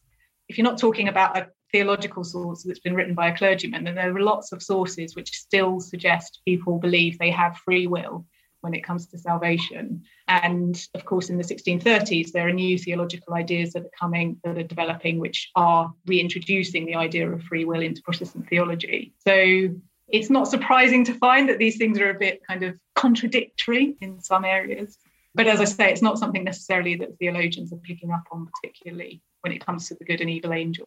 If you're not talking about a theological source that's been written by a clergyman, and there are lots of sources which still suggest people believe they have free will when it comes to salvation. And of course, in the 1630s, there are new theological ideas that are coming, that are developing, which are reintroducing the idea of free will into Protestant theology. So it's not surprising to find that these things are a bit kind of contradictory in some areas. But as I say, it's not something necessarily that theologians are picking up on particularly when it comes to the good and evil angel.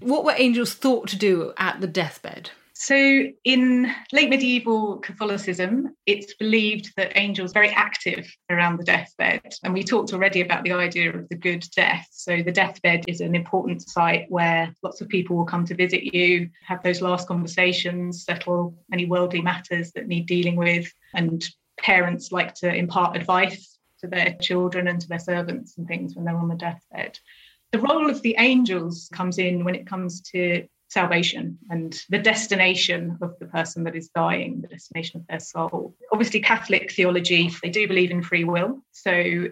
What were angels thought to do at the deathbed? So, in late medieval Catholicism, it's believed that angels are very active around the deathbed. And we talked already about the idea of the good death. So, the deathbed is an important site where lots of people will come to visit you, have those last conversations, settle any worldly matters that need dealing with. And parents like to impart advice to their children and to their servants and things when they're on the deathbed. The role of the angels comes in when it comes to salvation and the destination of the person that is dying, the destination of their soul. Obviously, Catholic theology, they do believe in free will. So,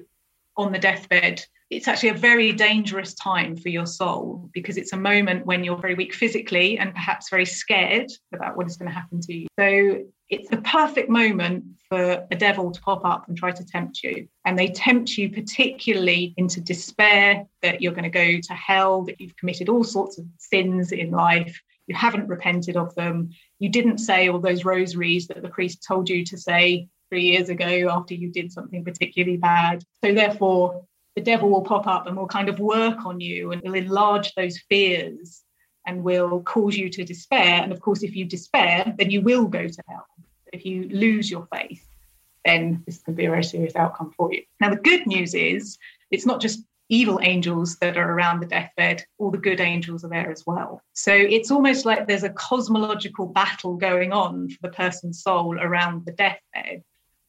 on the deathbed, it's actually a very dangerous time for your soul because it's a moment when you're very weak physically and perhaps very scared about what is going to happen to you. So, it's the perfect moment for a devil to pop up and try to tempt you. And they tempt you particularly into despair that you're going to go to hell, that you've committed all sorts of sins in life, you haven't repented of them, you didn't say all those rosaries that the priest told you to say three years ago after you did something particularly bad. So, therefore, the devil will pop up and will kind of work on you and will enlarge those fears and will cause you to despair. And of course, if you despair, then you will go to hell. If you lose your faith, then this can be a very serious outcome for you. Now, the good news is it's not just evil angels that are around the deathbed, all the good angels are there as well. So it's almost like there's a cosmological battle going on for the person's soul around the deathbed,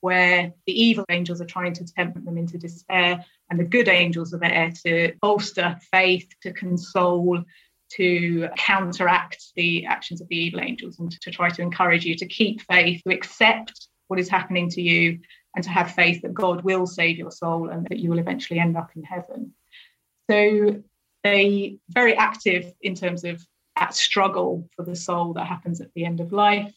where the evil angels are trying to tempt them into despair, and the good angels are there to bolster faith, to console, to counteract the actions of the evil angels and to try to encourage you to keep faith, to accept what is happening to you, and to have faith that God will save your soul and that you will eventually end up in heaven. So they very active in terms of that struggle for the soul that happens at the end of life.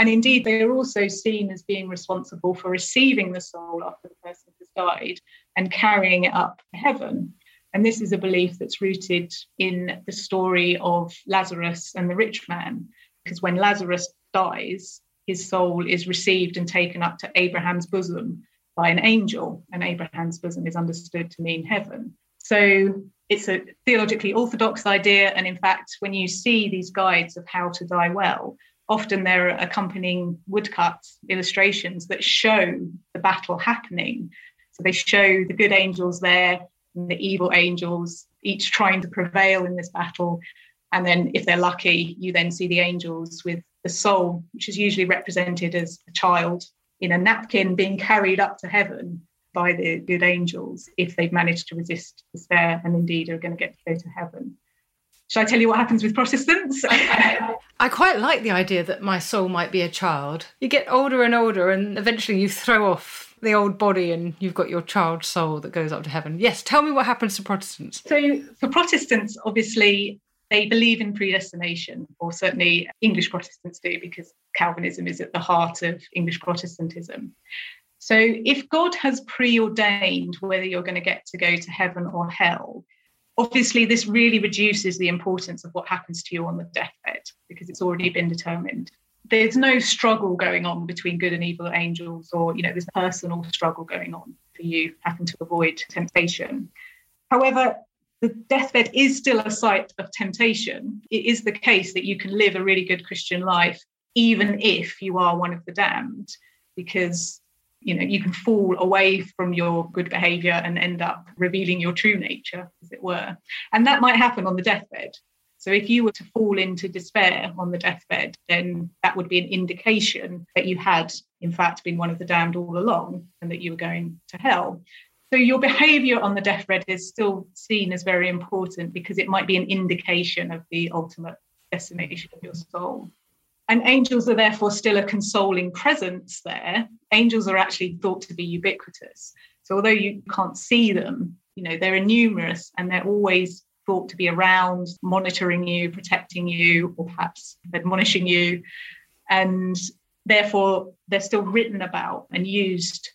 And indeed, they are also seen as being responsible for receiving the soul after the person has died and carrying it up to heaven. And this is a belief that's rooted in the story of Lazarus and the rich man, because when Lazarus dies, his soul is received and taken up to Abraham's bosom by an angel, and Abraham's bosom is understood to mean heaven. So it's a theologically orthodox idea. And in fact, when you see these guides of how to die well, often there are accompanying woodcuts, illustrations that show the battle happening. So they show the good angels there and the evil angels, each trying to prevail in this battle. And then, if they're lucky, you then see the angels with the soul, which is usually represented as a child in a napkin being carried up to heaven by the good angels if they've managed to resist despair and indeed are going to get to go to heaven. Shall I tell you what happens with Protestants? I quite like the idea that my soul might be a child. You get older and older, and eventually you throw off the old body and you've got your child soul that goes up to heaven. Yes, tell me what happens to Protestants. So, for Protestants, obviously, they believe in predestination, or certainly English Protestants do, because Calvinism is at the heart of English Protestantism. So, if God has preordained whether you're going to get to go to heaven or hell, obviously this really reduces the importance of what happens to you on the deathbed because it's already been determined there's no struggle going on between good and evil angels, or you know, there's personal struggle going on for you having to avoid temptation. However, the deathbed is still a site of temptation. It is the case that you can live a really good Christian life even if you are one of the damned, because you know you can fall away from your good behavior and end up revealing your true nature, as it were. And that might happen on the deathbed. So if you were to fall into despair on the deathbed, then that would be an indication that you had, in fact, been one of the damned all along and that you were going to hell. So your behavior on the deathbed is still seen as very important because it might be an indication of the ultimate destination of your soul. And angels are therefore still a consoling presence there. Angels are actually thought to be ubiquitous. So although you can't see them, you know, they're numerous and they're always thought to be around, monitoring you, protecting you, or perhaps admonishing you. And therefore, they're still written about and used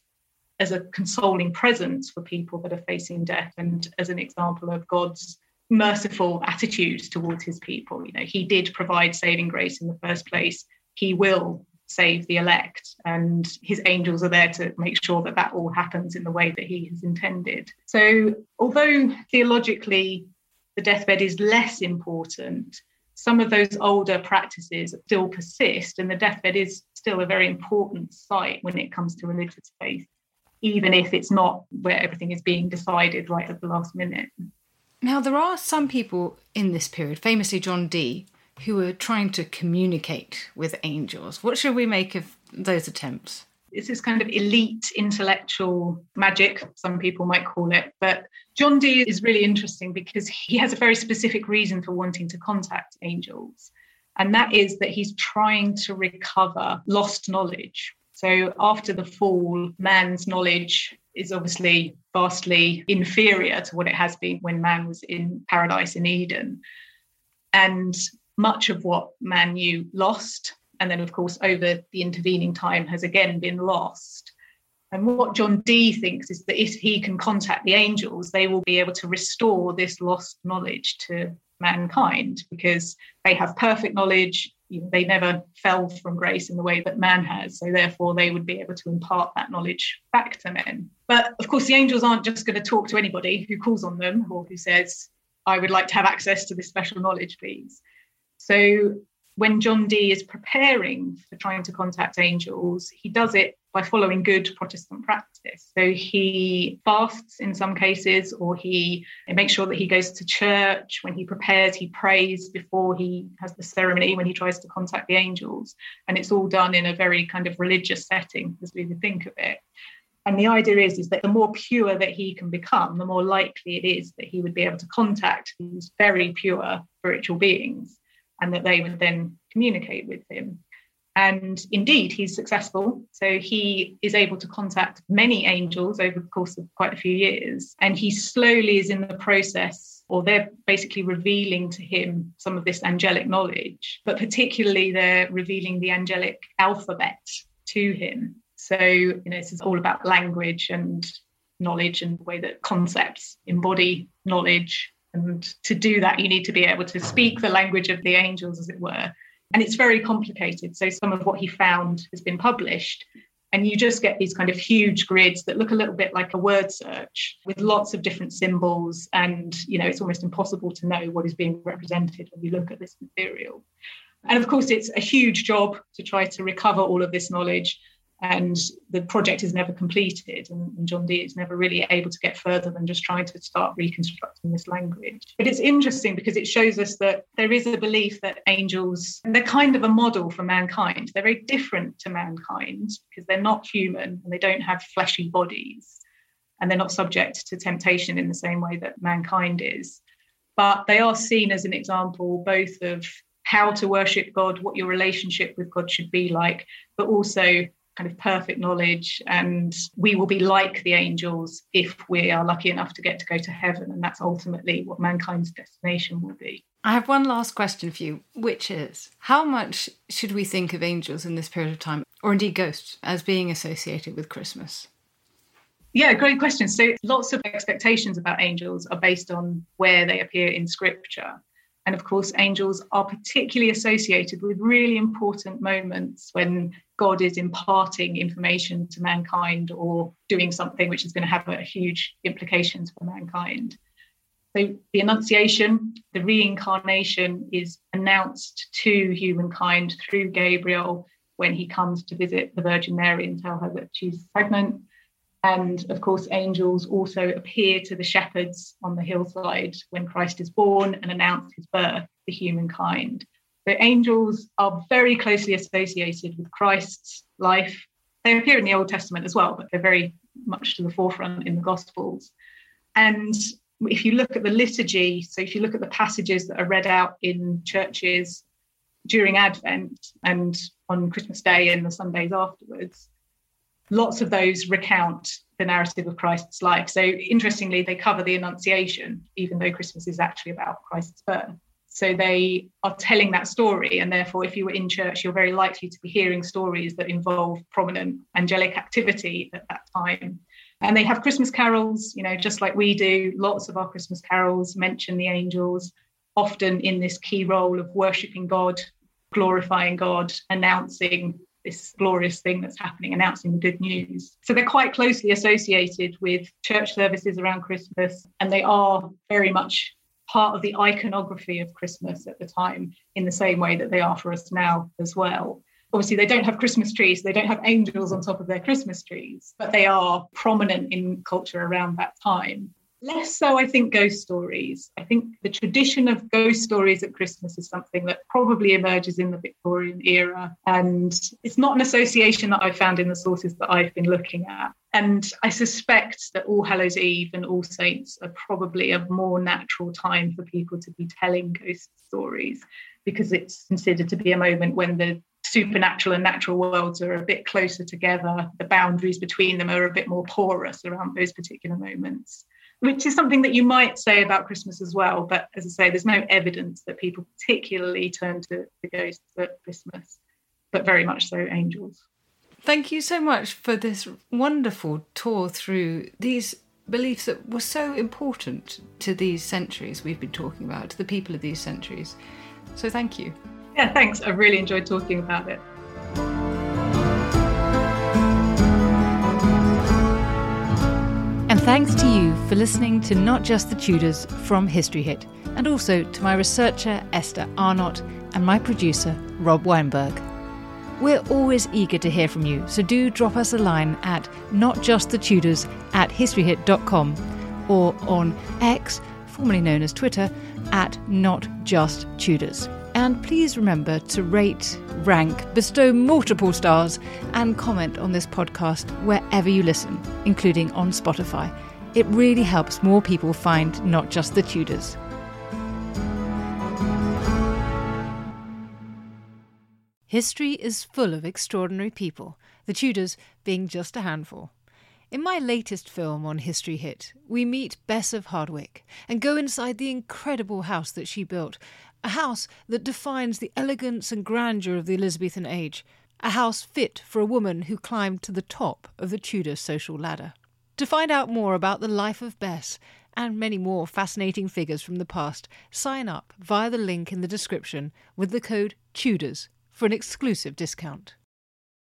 as a consoling presence for people that are facing death and as an example of God's merciful attitudes towards his people. You know, he did provide saving grace in the first place. He will save the elect. And his angels are there to make sure that that all happens in the way that he has intended. So, although theologically the deathbed is less important, some of those older practices still persist, and the deathbed is still a very important site when it comes to religious faith, even if it's not where everything is being decided right at the last minute. Now, there are some people in this period, famously John Dee, who are trying to communicate with angels. What should we make of those attempts? It's this kind of elite intellectual magic, some people might call it. But John Dee is really interesting because he has a very specific reason for wanting to contact angels. And that is that he's trying to recover lost knowledge. So after the fall, man's knowledge is obviously vastly inferior to what it has been when man was in paradise in Eden. And much of what man knew lost. And then, of course, over the intervening time has again been lost. And what John Dee thinks is that if he can contact the angels, they will be able to restore this lost knowledge to mankind because they have perfect knowledge. They never fell from grace in the way that man has. So, therefore, they would be able to impart that knowledge back to men. But of course, the angels aren't just going to talk to anybody who calls on them or who says, I would like to have access to this special knowledge, please. So when John Dee is preparing for trying to contact angels, he does it by following good Protestant practice. So he fasts in some cases, or he makes sure that he goes to church. When he prepares, he prays before he has the ceremony when he tries to contact the angels. And it's all done in a very kind of religious setting, as we would think of it. And the idea is, is that the more pure that he can become, the more likely it is that he would be able to contact these very pure spiritual beings and that they would then communicate with him. And indeed, he's successful. So he is able to contact many angels over the course of quite a few years. And he slowly is in the process, or they're basically revealing to him some of this angelic knowledge, but particularly they're revealing the angelic alphabet to him. So, you know, this is all about language and knowledge and the way that concepts embody knowledge and to do that, you need to be able to speak the language of the angels, as it were. And it's very complicated. So some of what he found has been published. And you just get these kind of huge grids that look a little bit like a word search with lots of different symbols. And, you know, it's almost impossible to know what is being represented when you look at this material. And of course, it's a huge job to try to recover all of this knowledge and the project is never completed and, John Dee is never really able to get further than just trying to start reconstructing this language. But it's interesting because it shows us that there is a belief that angels, they're kind of a model for mankind. They're very different to mankind because they're not human and they don't have fleshy bodies and they're not subject to temptation in the same way that mankind is. But they are seen as an example both of how to worship God, what your relationship with God should be like, but also kind of perfect knowledge and we will be like the angels if we are lucky enough to get to go to heaven and that's ultimately what mankind's destination will be i have one last question for you which is how much should we think of angels in this period of time or indeed ghosts as being associated with christmas yeah, great question. So, lots of expectations about angels are based on where they appear in scripture. And of course, angels are particularly associated with really important moments when God is imparting information to mankind or doing something which is going to have a huge implications for mankind. So the Annunciation, the reincarnation is announced to humankind through Gabriel when he comes to visit the Virgin Mary and tell her that she's pregnant. And of course, angels also appear to the shepherds on the hillside when Christ is born and announce his birth to humankind. So angels are very closely associated with Christ's life. They appear in the Old Testament as well, but they're very much to the forefront in the Gospels. And if you look at the liturgy, so if you look at the passages that are read out in churches during Advent and on Christmas Day and the Sundays afterwards, lots of those recount the narrative of Christ's life. So interestingly, they cover the Annunciation, even though Christmas is actually about Christ's birth. So they are telling that story. And therefore, if you were in church, you're very likely to be hearing stories that involve prominent angelic activity at that time. And they have Christmas carols, you know, just like we do. Lots of our Christmas carols mention the angels, often in this key role of worshipping God, glorifying God, announcing this glorious thing that's happening, announcing the good news. So they're quite closely associated with church services around Christmas, and they are very much part of the iconography of Christmas at the time, in the same way that they are for us now as well. Obviously, they don't have Christmas trees, they don't have angels on top of their Christmas trees, but they are prominent in culture around that time. Less so, I think, ghost stories. I think the tradition of ghost stories at Christmas is something that probably emerges in the Victorian era. And it's not an association that I've found in the sources that I've been looking at. And I suspect that All Hallows Eve and All Saints are probably a more natural time for people to be telling ghost stories because it's considered to be a moment when the supernatural and natural worlds are a bit closer together. The boundaries between them are a bit more porous around those particular moments which is something that you might say about Christmas as well. But as I say, there's no evidence that people particularly turn to the ghosts at Christmas, but very much so angels. Thank you so much for this wonderful tour through these beliefs that were so important to these centuries we've been talking about, to the people of these centuries. So thank you. Yeah, thanks. I've really enjoyed talking about it. Thanks to you for listening to Not Just the Tudors from History Hit, and also to my researcher Esther Arnott and my producer Rob Weinberg. We're always eager to hear from you, so do drop us a line at notjustthetudors at historyhit.com or on X, formerly known as Twitter, at notjusttudors. And please remember to rate, rank, bestow multiple stars, and comment on this podcast wherever you listen, including on Spotify. It really helps more people find not just the Tudors. History is full of extraordinary people, the Tudors being just a handful. In my latest film on History Hit, we meet Bess of Hardwick and go inside the incredible house that she built a house that defines the elegance and grandeur of the Elizabethan age, a house fit for a woman who climbed to the top of the Tudor social ladder. To find out more about the life of Bess and many more fascinating figures from the past, sign up via the link in the description with the code TUDORS for an exclusive discount.